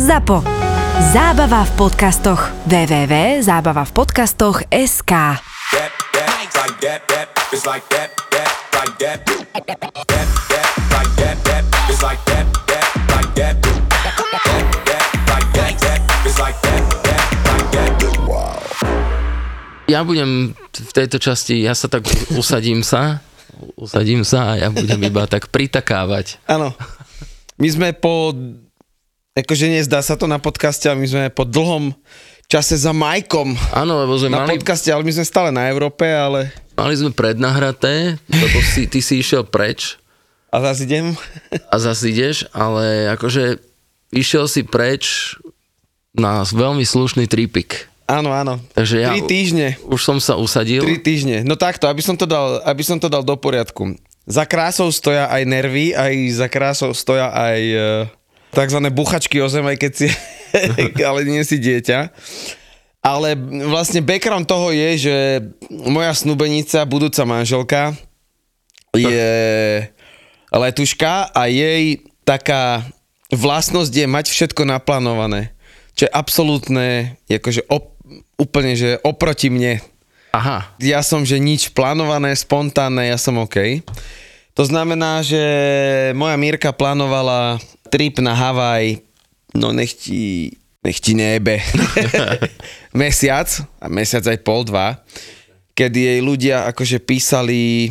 ZAPO. Zábava v podcastoch. that. Ja budem v tejto časti, ja sa tak usadím sa, usadím sa a ja budem iba tak pritakávať. Áno. My sme po, akože nezdá sa to na podcaste, ale my sme po dlhom čase za Majkom Áno, lebo sme na mali, podcaste, ale my sme stále na Európe, ale... mali sme prednahraté, lebo si, ty si išiel preč A zase idem. a zase ideš, ale akože išiel si preč na veľmi slušný tripik. Áno, áno. Takže ja Tri týždne. už som sa usadil. Tri týždne. No takto, aby som to dal, aby som to dal do poriadku. Za krásou stoja aj nervy, aj za krásou stoja aj e, takzvané buchačky o zem, aj keď si, ale nie si dieťa. Ale vlastne background toho je, že moja snúbenica, budúca manželka, je letuška a jej taká vlastnosť je mať všetko naplánované. Čo je absolútne, akože op, úplne, že oproti mne. Aha, Ja som, že nič plánované, spontánne, ja som OK. To znamená, že moja Mírka plánovala trip na Havaj, no nech ti, nech ti nebe. mesiac, a mesiac aj pol, dva, kedy jej ľudia akože písali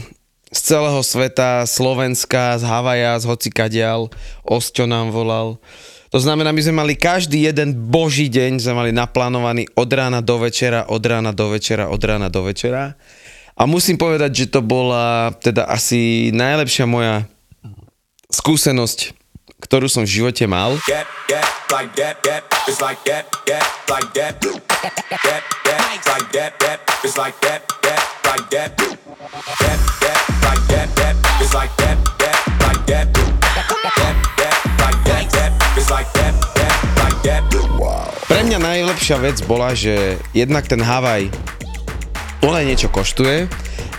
z celého sveta, Slovenska, z Havaja, z hocikadial, Osťo nám volal. To znamená, my sme mali každý jeden boží deň, sme mali naplánovaný od rána do večera, od rána do večera, od rána do večera. A musím povedať, že to bola teda asi najlepšia moja skúsenosť, ktorú som v živote mal. Pre mňa najlepšia vec bola, že jednak ten Havaj, on aj niečo koštuje,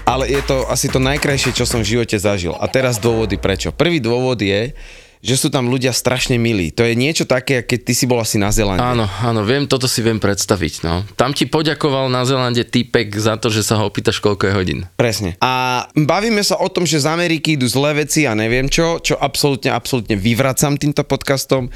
ale je to asi to najkrajšie, čo som v živote zažil. A teraz dôvody prečo. Prvý dôvod je, že sú tam ľudia strašne milí. To je niečo také, keď ty si bol asi na Zelande. áno, áno, viem, toto si viem predstaviť. No. Tam ti poďakoval na Zelande typek za to, že sa ho opýtaš, koľko je hodín. Presne. A bavíme sa o tom, že z Ameriky idú zlé veci a neviem čo, čo absolútne, absolútne vyvracam týmto podcastom.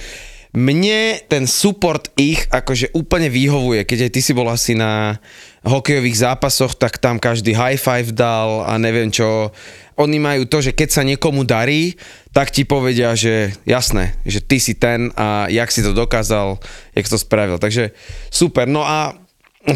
Mne ten support ich akože úplne vyhovuje, keď aj ty si bol asi na hokejových zápasoch, tak tam každý high five dal a neviem čo. Oni majú to, že keď sa niekomu darí, tak ti povedia, že jasné, že ty si ten a jak si to dokázal, jak to spravil. Takže super. No a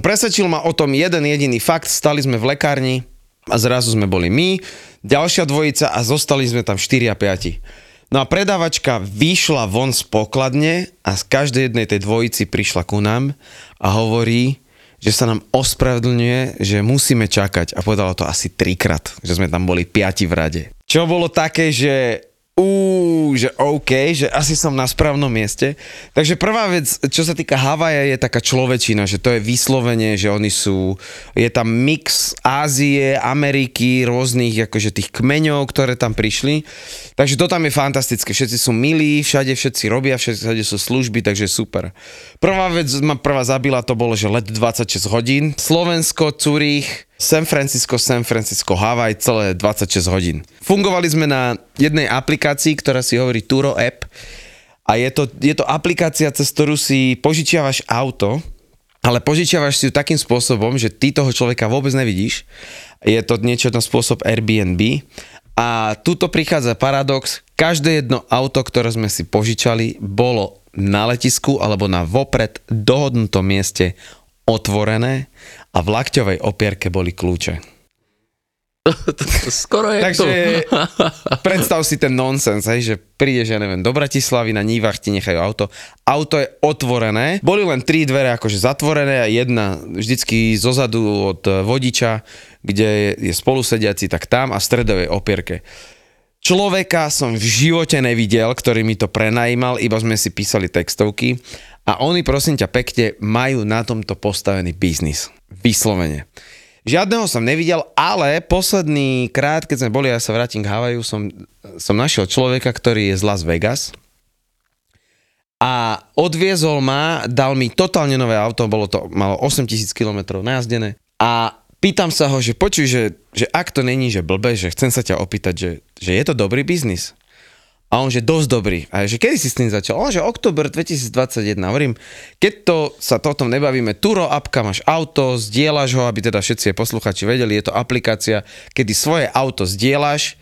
presvedčil ma o tom jeden jediný fakt. Stali sme v lekárni a zrazu sme boli my, ďalšia dvojica a zostali sme tam 4 a 5. No a predávačka vyšla von z pokladne a z každej jednej tej dvojici prišla ku nám a hovorí, že sa nám ospravedlňuje, že musíme čakať a povedala to asi trikrát, že sme tam boli piati v rade. Čo bolo také, že Že OK, že asi som na správnom mieste. Takže prvá vec, čo sa týka Havaja, je taká človečina, že to je vyslovene, že oni sú, je tam mix Ázie, Ameriky, rôznych akože tých kmeňov, ktoré tam prišli. Takže to tam je fantastické, všetci sú milí, všade všetci robia, všade, sú služby, takže super. Prvá vec ma prvá zabila, to bolo, že let 26 hodín. Slovensko, Zurich, San Francisco, San Francisco, Hawaii, celé 26 hodín. Fungovali sme na jednej aplikácii, ktorá si hovorí Turo App a je to, je to aplikácia, cez ktorú si požičiavaš auto, ale požičiavaš si ju takým spôsobom, že ty toho človeka vôbec nevidíš. Je to niečo na spôsob Airbnb. A tuto prichádza paradox. Každé jedno auto, ktoré sme si požičali, bolo na letisku alebo na vopred dohodnutom mieste otvorené a v lakťovej opierke boli kľúče. Skoro je Takže tu. predstav si ten nonsens, hej, že prídeš, ja neviem, do Bratislavy, na Nívach ti nechajú auto. Auto je otvorené, boli len tri dvere akože zatvorené a jedna vždycky zozadu od vodiča, kde je spolusediaci, tak tam a v stredovej opierke. Človeka som v živote nevidel, ktorý mi to prenajímal, iba sme si písali textovky a oni prosím ťa pekne majú na tomto postavený biznis. Vyslovene. Žiadneho som nevidel, ale posledný krát, keď sme boli, ja sa vrátim k Havaju, som, som našiel človeka, ktorý je z Las Vegas a odviezol ma, dal mi totálne nové auto, bolo to, malo 8000 km najazdené a pýtam sa ho, že počuj, že, že ak to není, že blbe, že chcem sa ťa opýtať, že, že je to dobrý biznis. A on, že dosť dobrý. A že kedy si s tým začal? On, že október 2021. Hovorím, keď to sa to o tom nebavíme, Turo apka, máš auto, zdieľaš ho, aby teda všetci posluchači vedeli, je to aplikácia, kedy svoje auto zdieľaš,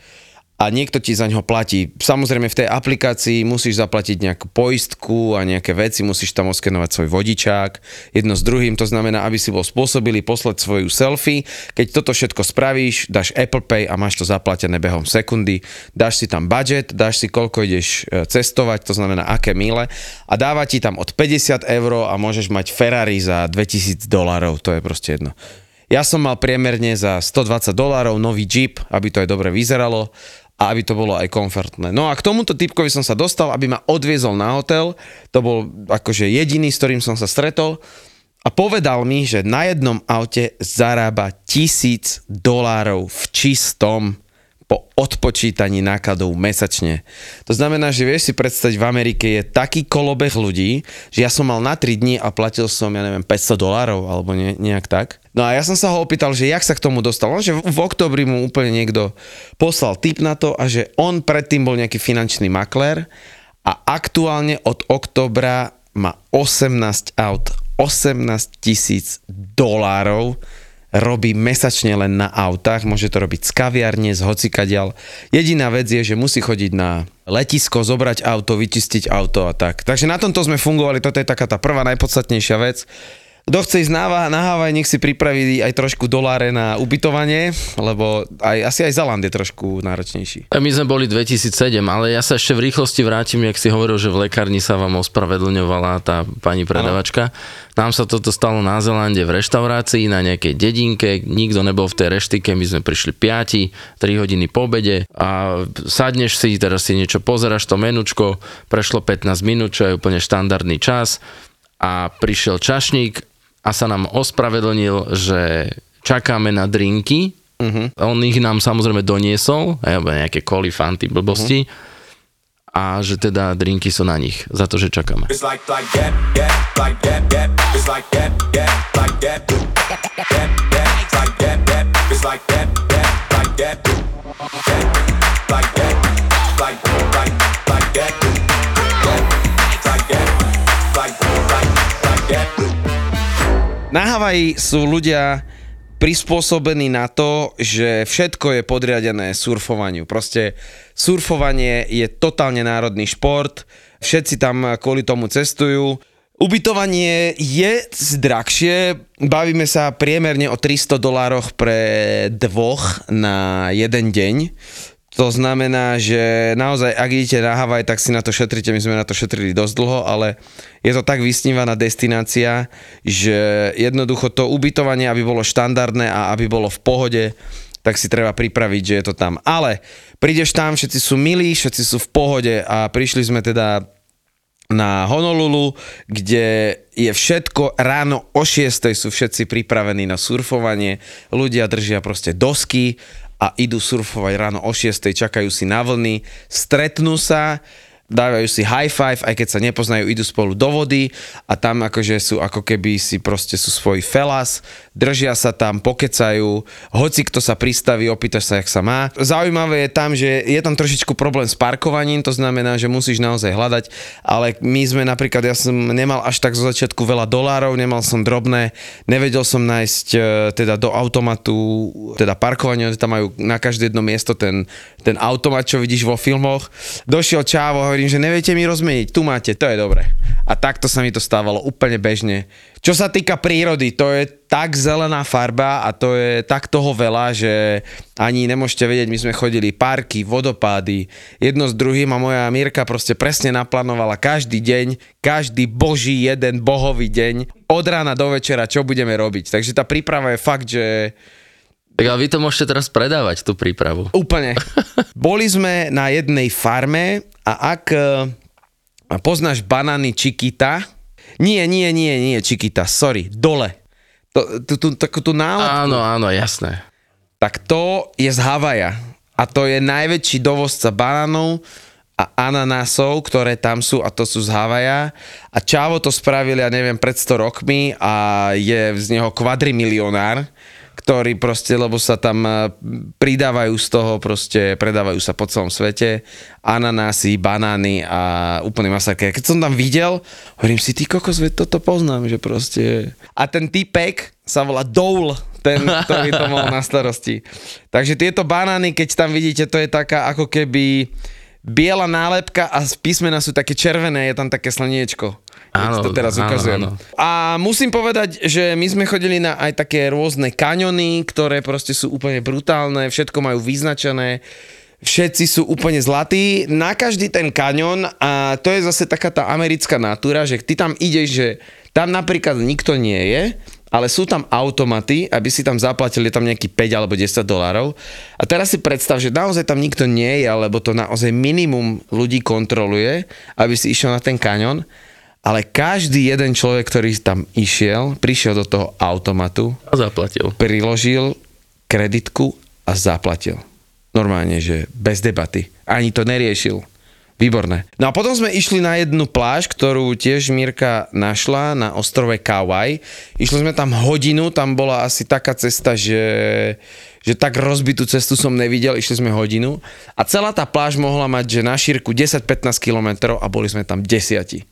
a niekto ti za ňo platí. Samozrejme v tej aplikácii musíš zaplatiť nejakú poistku a nejaké veci, musíš tam oskenovať svoj vodičák, jedno s druhým, to znamená, aby si bol spôsobili poslať svoju selfie. Keď toto všetko spravíš, dáš Apple Pay a máš to zaplatené behom sekundy, dáš si tam budget, dáš si koľko ideš e, cestovať, to znamená aké míle a dáva ti tam od 50 eur a môžeš mať Ferrari za 2000 dolárov, to je proste jedno. Ja som mal priemerne za 120 dolárov nový Jeep, aby to aj dobre vyzeralo a aby to bolo aj komfortné. No a k tomuto typkovi som sa dostal, aby ma odviezol na hotel. To bol akože jediný, s ktorým som sa stretol. A povedal mi, že na jednom aute zarába tisíc dolárov v čistom po odpočítaní nákladov mesačne. To znamená, že vieš si predstaviť, v Amerike je taký kolobeh ľudí, že ja som mal na 3 dní a platil som, ja neviem, 500 dolárov alebo ne, nejak tak. No a ja som sa ho opýtal, že jak sa k tomu dostal. On, že v oktobri mu úplne niekto poslal tip na to a že on predtým bol nejaký finančný maklér a aktuálne od oktobra má 18 aut, 18 tisíc dolárov robí mesačne len na autách, môže to robiť z kaviarne, z hocikadial. Jediná vec je, že musí chodiť na letisko, zobrať auto, vyčistiť auto a tak. Takže na tomto sme fungovali, toto je taká tá prvá najpodstatnejšia vec. Kto chce ísť na, na Havaj, nech si pripraví aj trošku doláre na ubytovanie, lebo aj, asi aj Zaland je trošku náročnejší. My sme boli 2007, ale ja sa ešte v rýchlosti vrátim, jak si hovoril, že v lekárni sa vám ospravedlňovala tá pani predavačka. Nám sa toto stalo na Zelande v reštaurácii na nejakej dedinke, nikto nebol v tej reštike, my sme prišli 5, 3 hodiny po obede a sadneš si, teraz si niečo pozeráš, to menučko, prešlo 15 minút, čo je úplne štandardný čas a prišiel čašník, a sa nám ospravedlnil, že čakáme na drinky. Uh-huh. On ich nám samozrejme doniesol, alebo nejaké kolifanty, blbosti. Uh-huh. A že teda drinky sú na nich, za to, že čakáme. Like, like Na Havaji sú ľudia prispôsobení na to, že všetko je podriadené surfovaniu. Proste surfovanie je totálne národný šport, všetci tam kvôli tomu cestujú. Ubytovanie je drahšie, bavíme sa priemerne o 300 dolároch pre dvoch na jeden deň. To znamená, že naozaj, ak idete na Havaj, tak si na to šetrite, my sme na to šetrili dosť dlho, ale je to tak vysnívaná destinácia, že jednoducho to ubytovanie, aby bolo štandardné a aby bolo v pohode, tak si treba pripraviť, že je to tam. Ale prídeš tam, všetci sú milí, všetci sú v pohode a prišli sme teda na Honolulu, kde je všetko, ráno o 6 sú všetci pripravení na surfovanie, ľudia držia proste dosky, a idú surfovať ráno o 6, čakajú si na vlny, stretnú sa, dávajú si high five, aj keď sa nepoznajú, idú spolu do vody a tam akože sú ako keby si proste sú svoj felas, držia sa tam, pokecajú, hoci kto sa pristaví, opýtaš sa, jak sa má. Zaujímavé je tam, že je tam trošičku problém s parkovaním, to znamená, že musíš naozaj hľadať, ale my sme napríklad, ja som nemal až tak zo začiatku veľa dolárov, nemal som drobné, nevedel som nájsť e, teda do automatu, teda parkovanie, tam majú na každé jedno miesto ten, ten automat, čo vidíš vo filmoch. Došiel čávo, hovorím, že neviete mi rozmeniť, tu máte, to je dobre. A takto sa mi to stávalo úplne bežne. Čo sa týka prírody, to je tak zelená farba a to je tak toho veľa, že ani nemôžete vedieť, my sme chodili parky, vodopády, jedno s druhým a moja Mirka proste presne naplánovala každý deň, každý boží jeden bohový deň, od rána do večera, čo budeme robiť. Takže tá príprava je fakt, že tak ale vy to môžete teraz predávať, tú prípravu. Úplne. Boli sme na jednej farme a ak e, poznáš banány Chiquita, nie, nie, nie, nie Chiquita, sorry, dole. Tú, tú, takú tú nálepku. Áno, áno, jasné. Tak to je z Havaja a to je najväčší dovozca banánov a ananásov, ktoré tam sú a to sú z Havaja. A Čavo to spravil, ja neviem, pred 100 rokmi a je z neho kvadrimilionár, ktorý proste, lebo sa tam eh, pridávajú z toho, proste predávajú sa po celom svete, ananásy, banány a úplný masaker. Keď som tam videl, hovorím si, ty kokos, veď toto poznám, že proste... A ten typek sa volá Dole, ten, ktorý to mal na starosti. Takže tieto banány, keď tam vidíte, to je taká ako keby biela nálepka a písmena sú také červené, je tam také slniečko. Áno, to teraz áno, ukazujem. áno. A musím povedať, že my sme chodili na aj také rôzne kaňony, ktoré proste sú úplne brutálne, všetko majú vyznačené, všetci sú úplne zlatí. Na každý ten kaňon, a to je zase taká tá americká natúra, že ty tam ideš, že tam napríklad nikto nie je, ale sú tam automaty, aby si tam zaplatili tam nejaký 5 alebo 10 dolárov. A teraz si predstav, že naozaj tam nikto nie je, alebo to naozaj minimum ľudí kontroluje, aby si išiel na ten kaňon. Ale každý jeden človek, ktorý tam išiel, prišiel do toho automatu, A zaplatil. priložil kreditku a zaplatil. Normálne, že bez debaty. Ani to neriešil. Výborné. No a potom sme išli na jednu pláž, ktorú tiež Mirka našla na ostrove Kauai. Išli sme tam hodinu, tam bola asi taká cesta, že, že tak rozbitú cestu som nevidel, išli sme hodinu. A celá tá pláž mohla mať, že na šírku 10-15 kilometrov a boli sme tam desiati.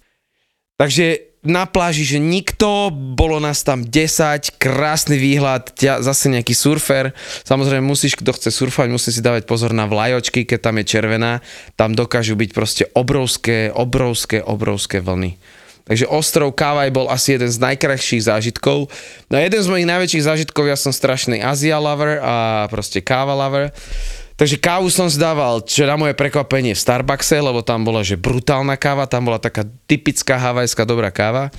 Takže na pláži, že nikto, bolo nás tam 10, krásny výhľad, ťa, zase nejaký surfer. Samozrejme musíš, kto chce surfať, musí si dávať pozor na vlajočky, keď tam je červená. Tam dokážu byť proste obrovské, obrovské, obrovské vlny. Takže ostrov Kavaj bol asi jeden z najkrajších zážitkov. No jeden z mojich najväčších zážitkov, ja som strašný Asia lover a proste káva lover. Takže kávu som zdával, čo na moje prekvapenie v Starbuckse, lebo tam bola že brutálna káva, tam bola taká typická havajská dobrá káva.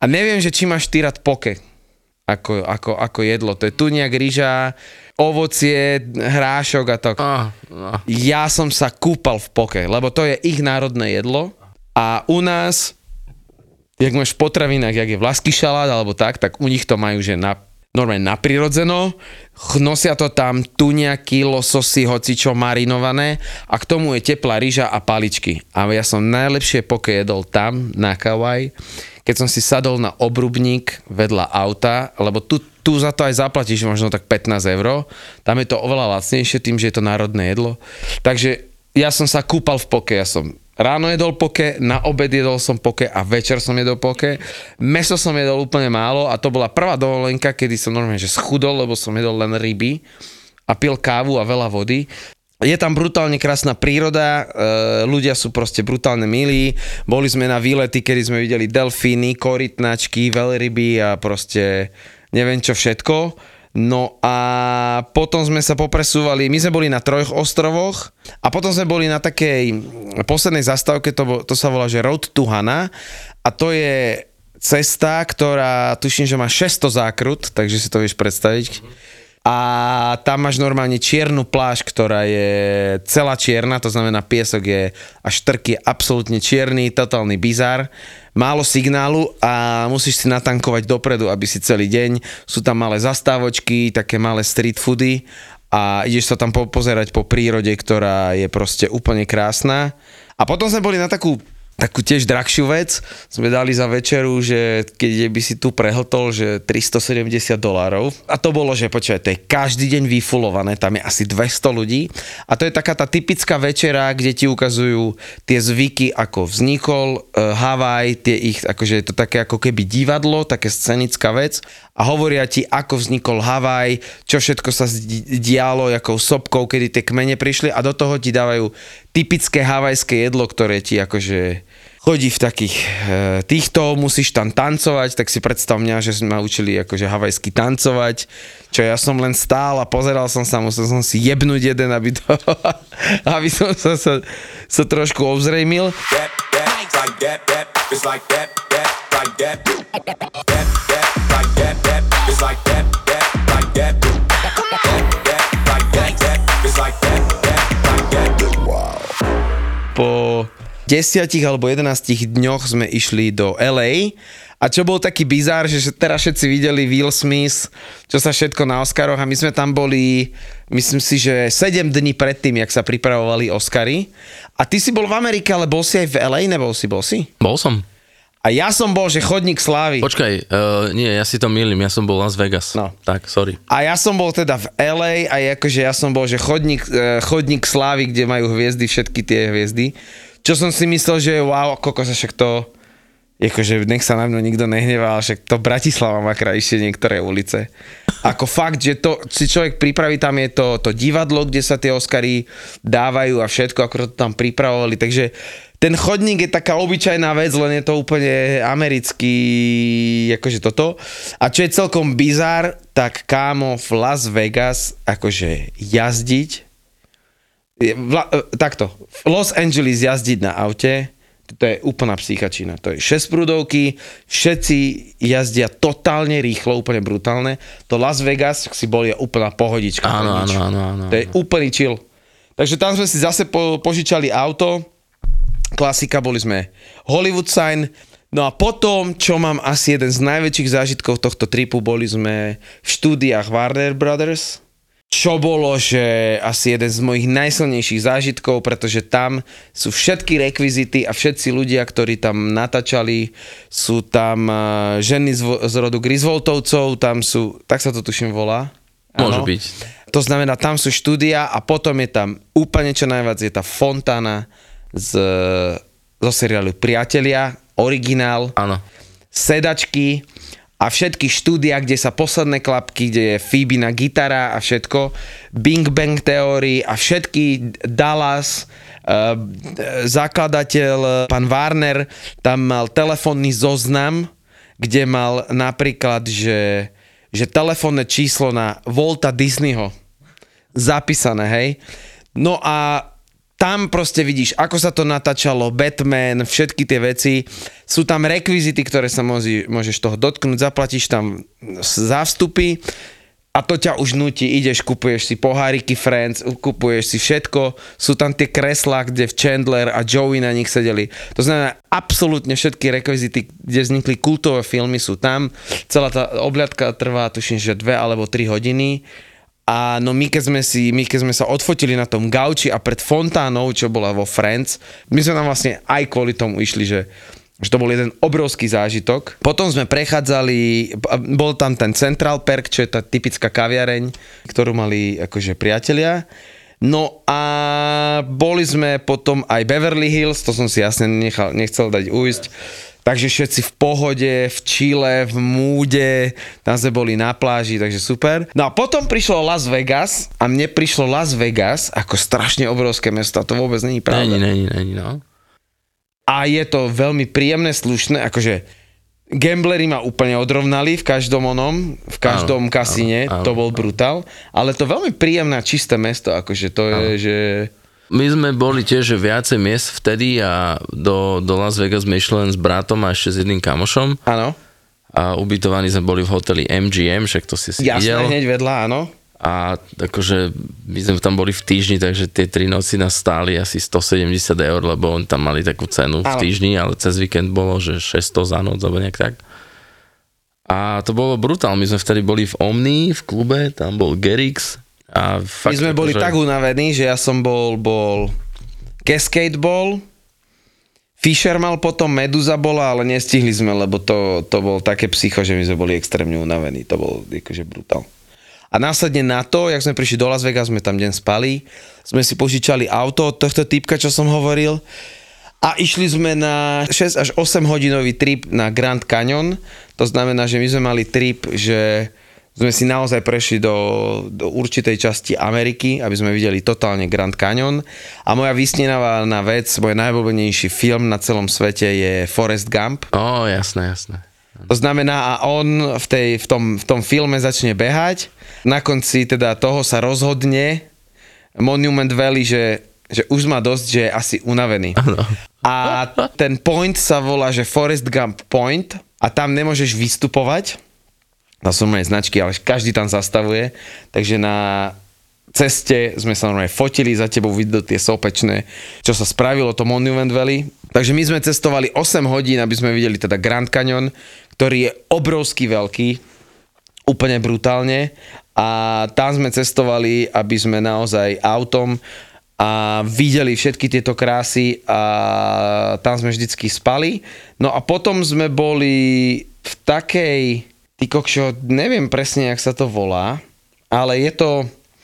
A neviem, že či máš ty rád poke ako, ako, ako jedlo. To je tuniak, ryža, ovocie, hrášok a tak. Ah, ah. Ja som sa kúpal v poke, lebo to je ich národné jedlo. A u nás, jak máš v potravinách, jak je vlasky šalát alebo tak, tak u nich to majú, že na normálne naprirodzeno, nosia to tam tuniaky, lososy, hocičo marinované a k tomu je teplá ryža a paličky. A ja som najlepšie poke jedol tam, na Kauai, keď som si sadol na obrubník vedľa auta, lebo tu, tu za to aj zaplatíš možno tak 15 eur, tam je to oveľa lacnejšie tým, že je to národné jedlo. Takže ja som sa kúpal v poke, ja som Ráno jedol poke, na obed jedol som poke a večer som jedol poke. Meso som jedol úplne málo a to bola prvá dovolenka, kedy som normálne že schudol, lebo som jedol len ryby a pil kávu a veľa vody. Je tam brutálne krásna príroda, e, ľudia sú proste brutálne milí. Boli sme na výlety, kedy sme videli delfíny, korytnačky, veľryby a proste neviem čo všetko. No a potom sme sa popresúvali, my sme boli na troch ostrovoch a potom sme boli na takej poslednej zastávke, to, to sa volá, že Road to Hana a to je cesta, ktorá tuším, že má 600 zákrut, takže si to vieš predstaviť. A tam máš normálne čiernu pláž, ktorá je celá čierna, to znamená piesok je a štrk je absolútne čierny, totálny bizar. Málo signálu a musíš si natankovať dopredu, aby si celý deň. Sú tam malé zastávočky, také malé street foody a ideš sa tam po- pozerať po prírode, ktorá je proste úplne krásna. A potom sme boli na takú takú tiež drahšiu vec. Sme dali za večeru, že keď by si tu prehltol, že 370 dolárov. A to bolo, že počúvaj, to je každý deň vyfulované, tam je asi 200 ľudí. A to je taká tá typická večera, kde ti ukazujú tie zvyky, ako vznikol uh, Havaj, tie ich, akože je to také ako keby divadlo, také scenická vec. A hovoria ti, ako vznikol Havaj, čo všetko sa dialo, akou sopkou, kedy tie kmene prišli a do toho ti dávajú typické havajské jedlo, ktoré ti akože chodí v takých e, týchto, musíš tam tancovať, tak si predstav mňa, že ma učili akože havajsky tancovať, čo ja som len stál a pozeral som sa, musel som si jebnúť jeden, aby to, aby som sa, sa, sa trošku obzrejmil. it's like po desiatich alebo 11 dňoch sme išli do LA A čo bol taký bizár, že teraz všetci videli Will Smith, čo sa všetko na Oscaroch a my sme tam boli, myslím si, že 7 dní predtým, jak sa pripravovali Oscary. A ty si bol v Amerike, ale bol si aj v LA, nebol si, bol si? Bol som. A ja som bol, že chodník slávy. Počkaj, uh, nie, ja si to milím, ja som bol Las Vegas. No. Tak, sorry. A ja som bol teda v LA a akože ja som bol, že chodník, eh, chodník slávy, kde majú hviezdy, všetky tie hviezdy. Čo som si myslel, že wow, koľko sa však to, akože nech sa na mňa nikto nehnevá, ale však to Bratislava má krajšie niektoré ulice. Ako fakt, že to si človek pripraví, tam je to, to divadlo, kde sa tie Oscary dávajú a všetko, ako to tam pripravovali, takže ten chodník je taká obyčajná vec, len je to úplne americký, akože toto. A čo je celkom bizár, tak kámo v Las Vegas, akože jazdiť, vla, e, takto, v Los Angeles jazdiť na aute, to je úplná psychačina. To je 6 prúdovky, všetci jazdia totálne rýchlo, úplne brutálne. To Las Vegas si bol je úplná pohodička. to je Áno, áno, áno, áno. To je úplný chill. Takže tam sme si zase po, požičali auto, klasika, boli sme Hollywood sign, no a potom, čo mám asi jeden z najväčších zážitkov tohto tripu, boli sme v štúdiách Warner Brothers, čo bolo, že asi jeden z mojich najsilnejších zážitkov, pretože tam sú všetky rekvizity a všetci ľudia, ktorí tam natáčali, sú tam eh, ženy z, z rodu Griswoldovcov, tam sú, tak sa to tuším volá. Môže Áno. byť. To znamená, tam sú štúdia a potom je tam úplne čo najviac, je tá fontána z, zo seriálu Priatelia, originál, Áno. sedačky a všetky štúdia, kde sa posledné klapky, kde je Phoebina gitara a všetko, Bing Bang Theory a všetky Dallas, uh, zakladateľ, pán Warner, tam mal telefónny zoznam, kde mal napríklad, že, že telefónne číslo na Volta Disneyho zapísané, hej. No a tam proste vidíš, ako sa to natáčalo, Batman, všetky tie veci. Sú tam rekvizity, ktoré sa môži, môžeš toho dotknúť, zaplatíš tam za vstupy a to ťa už nutí, ideš, kupuješ si poháriky Friends, kupuješ si všetko, sú tam tie kreslá, kde v Chandler a Joey na nich sedeli. To znamená, absolútne všetky rekvizity, kde vznikli kultové filmy sú tam. Celá tá obľadka trvá, tuším, že dve alebo tri hodiny. A no my keď sme si, my keď sme sa odfotili na tom gauči a pred fontánou, čo bola vo Friends, my sme tam vlastne aj kvôli tomu išli, že že to bol jeden obrovský zážitok. Potom sme prechádzali, bol tam ten Central Perk, čo je tá typická kaviareň, ktorú mali akože priatelia. No a boli sme potom aj Beverly Hills, to som si jasne nechal, nechcel dať ujsť. Takže všetci v pohode, v Chile, v múde, tam sme boli na pláži, takže super. No a potom prišlo Las Vegas a mne prišlo Las Vegas ako strašne obrovské mesto a to vôbec není pravda. Není, není, není, no. A je to veľmi príjemné, slušné, akože gamblery ma úplne odrovnali v každom onom, v každom Áno, kasíne, áno, áno, to bol brutál, ale to veľmi príjemné a čisté mesto, akože to je, že... My sme boli tiež viacej miest vtedy a do, do Las Vegas sme išli len s bratom a ešte s jedným kamošom Áno, a ubytovaní sme boli v hoteli MGM, však to si si jasné, videl. hneď vedľa, áno. A akože my sme tam boli v týždni, takže tie tri noci nás stáli asi 170 eur, lebo oni tam mali takú cenu v Áno. týždni, ale cez víkend bolo, že 600 za noc, alebo nejak tak. A to bolo brutál, my sme vtedy boli v Omni, v klube, tam bol Gerix a My fakt, sme boli akože- tak unavení, že ja som bol, bol Cascade bol, Fisher mal potom, Meduza bola, ale nestihli sme, lebo to, to bol také psycho, že my sme boli extrémne unavení. To bol akože brutál. A následne na to, jak sme prišli do Las Vegas, sme tam deň spali, sme si požičali auto od tohto typka, čo som hovoril a išli sme na 6 až 8 hodinový trip na Grand Canyon. To znamená, že my sme mali trip, že sme si naozaj prešli do, do určitej časti Ameriky, aby sme videli totálne Grand Canyon. A moja vysnenávaná vec, môj najobľúbenejší film na celom svete je Forrest Gump. Ó, jasné, jasné. To znamená, a on v, tej, v, tom, v tom filme začne behať, na konci teda toho sa rozhodne Monument Valley, že, že už má dosť, že je asi unavený. A ten point sa volá, že Forest Gump Point a tam nemôžeš vystupovať. Tam sú moje značky, ale každý tam zastavuje. Takže na ceste sme sa normálne fotili, za tebou vidno tie sopečné, čo sa spravilo, to Monument Valley. Takže my sme cestovali 8 hodín, aby sme videli teda Grand Canyon, ktorý je obrovský veľký, úplne brutálne a tam sme cestovali, aby sme naozaj autom a videli všetky tieto krásy a tam sme vždycky spali. No a potom sme boli v takej, ty kokšo, neviem presne, jak sa to volá, ale je to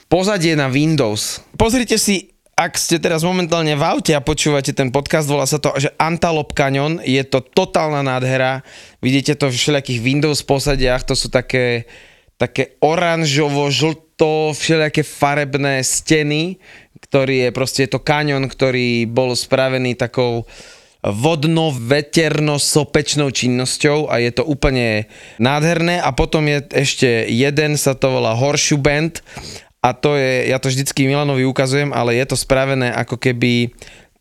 pozadie na Windows. Pozrite si, ak ste teraz momentálne v aute a počúvate ten podcast, volá sa to, že Antelope Canyon, je to totálna nádhera, vidíte to v všelijakých Windows posadiach, to sú také, také oranžovo, žlto, všelijaké farebné steny, ktorý je proste, je to kaňon, ktorý bol spravený takou vodno-veterno-sopečnou činnosťou a je to úplne nádherné. A potom je ešte jeden, sa to volá Horseshoe Band. A to je, ja to vždycky Milanovi ukazujem, ale je to spravené ako keby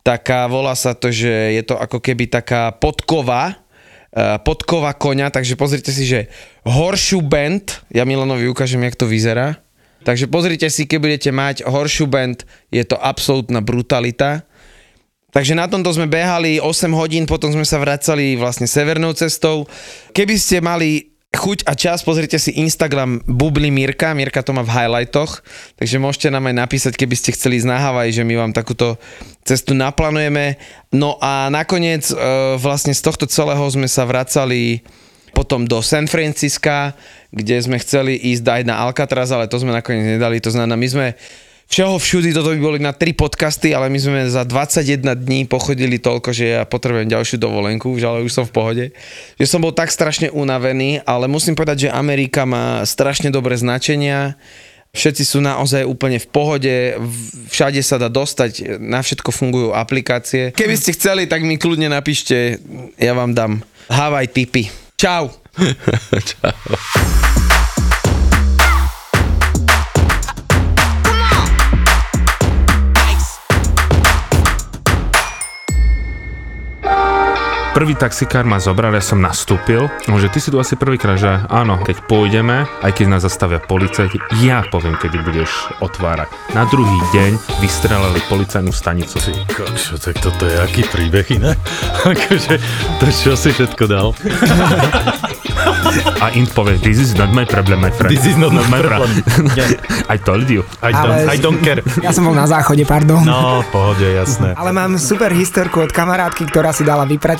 taká, volá sa to, že je to ako keby taká podkova, eh, podkova koňa, takže pozrite si, že Horseshoe Band, ja Milanovi ukážem, jak to vyzerá, Takže pozrite si, keď budete mať horšiu band, je to absolútna brutalita. Takže na tomto sme behali 8 hodín, potom sme sa vracali vlastne severnou cestou. Keby ste mali chuť a čas, pozrite si Instagram Bubli Mirka, Mirka to má v highlightoch, takže môžete nám aj napísať, keby ste chceli ísť na Havaj, že my vám takúto cestu naplánujeme. No a nakoniec e, vlastne z tohto celého sme sa vracali potom do San Francisca, kde sme chceli ísť dať na Alcatraz, ale to sme nakoniec nedali. To znamená, my sme všeho všudy, toto by boli na tri podcasty, ale my sme za 21 dní pochodili toľko, že ja potrebujem ďalšiu dovolenku, ale už som v pohode. Že som bol tak strašne unavený, ale musím povedať, že Amerika má strašne dobré značenia, všetci sú naozaj úplne v pohode, všade sa dá dostať, na všetko fungujú aplikácie. Keby ste chceli, tak mi kľudne napíšte, ja vám dám Havaj tipy. Čau. Čau. Prvý taxikár ma zobral, ja som nastúpil, že ty si tu asi prvýkrát, že áno, keď pôjdeme, aj keď nás zastavia policajti, ja poviem, kedy budeš otvárať. Na druhý deň vystrelali policajnú stanicu. Ty kokšo, tak toto je aký príbeh iné? akože, to čo si všetko dal? A Int povie, this is not my problem, my friend. This is not, not my problem. I told you. I don't, Ale- I don't care. Ja som bol na záchode, pardon. No, pohode, jasné. Ale mám super historku od kamarátky, ktorá si dala vyprať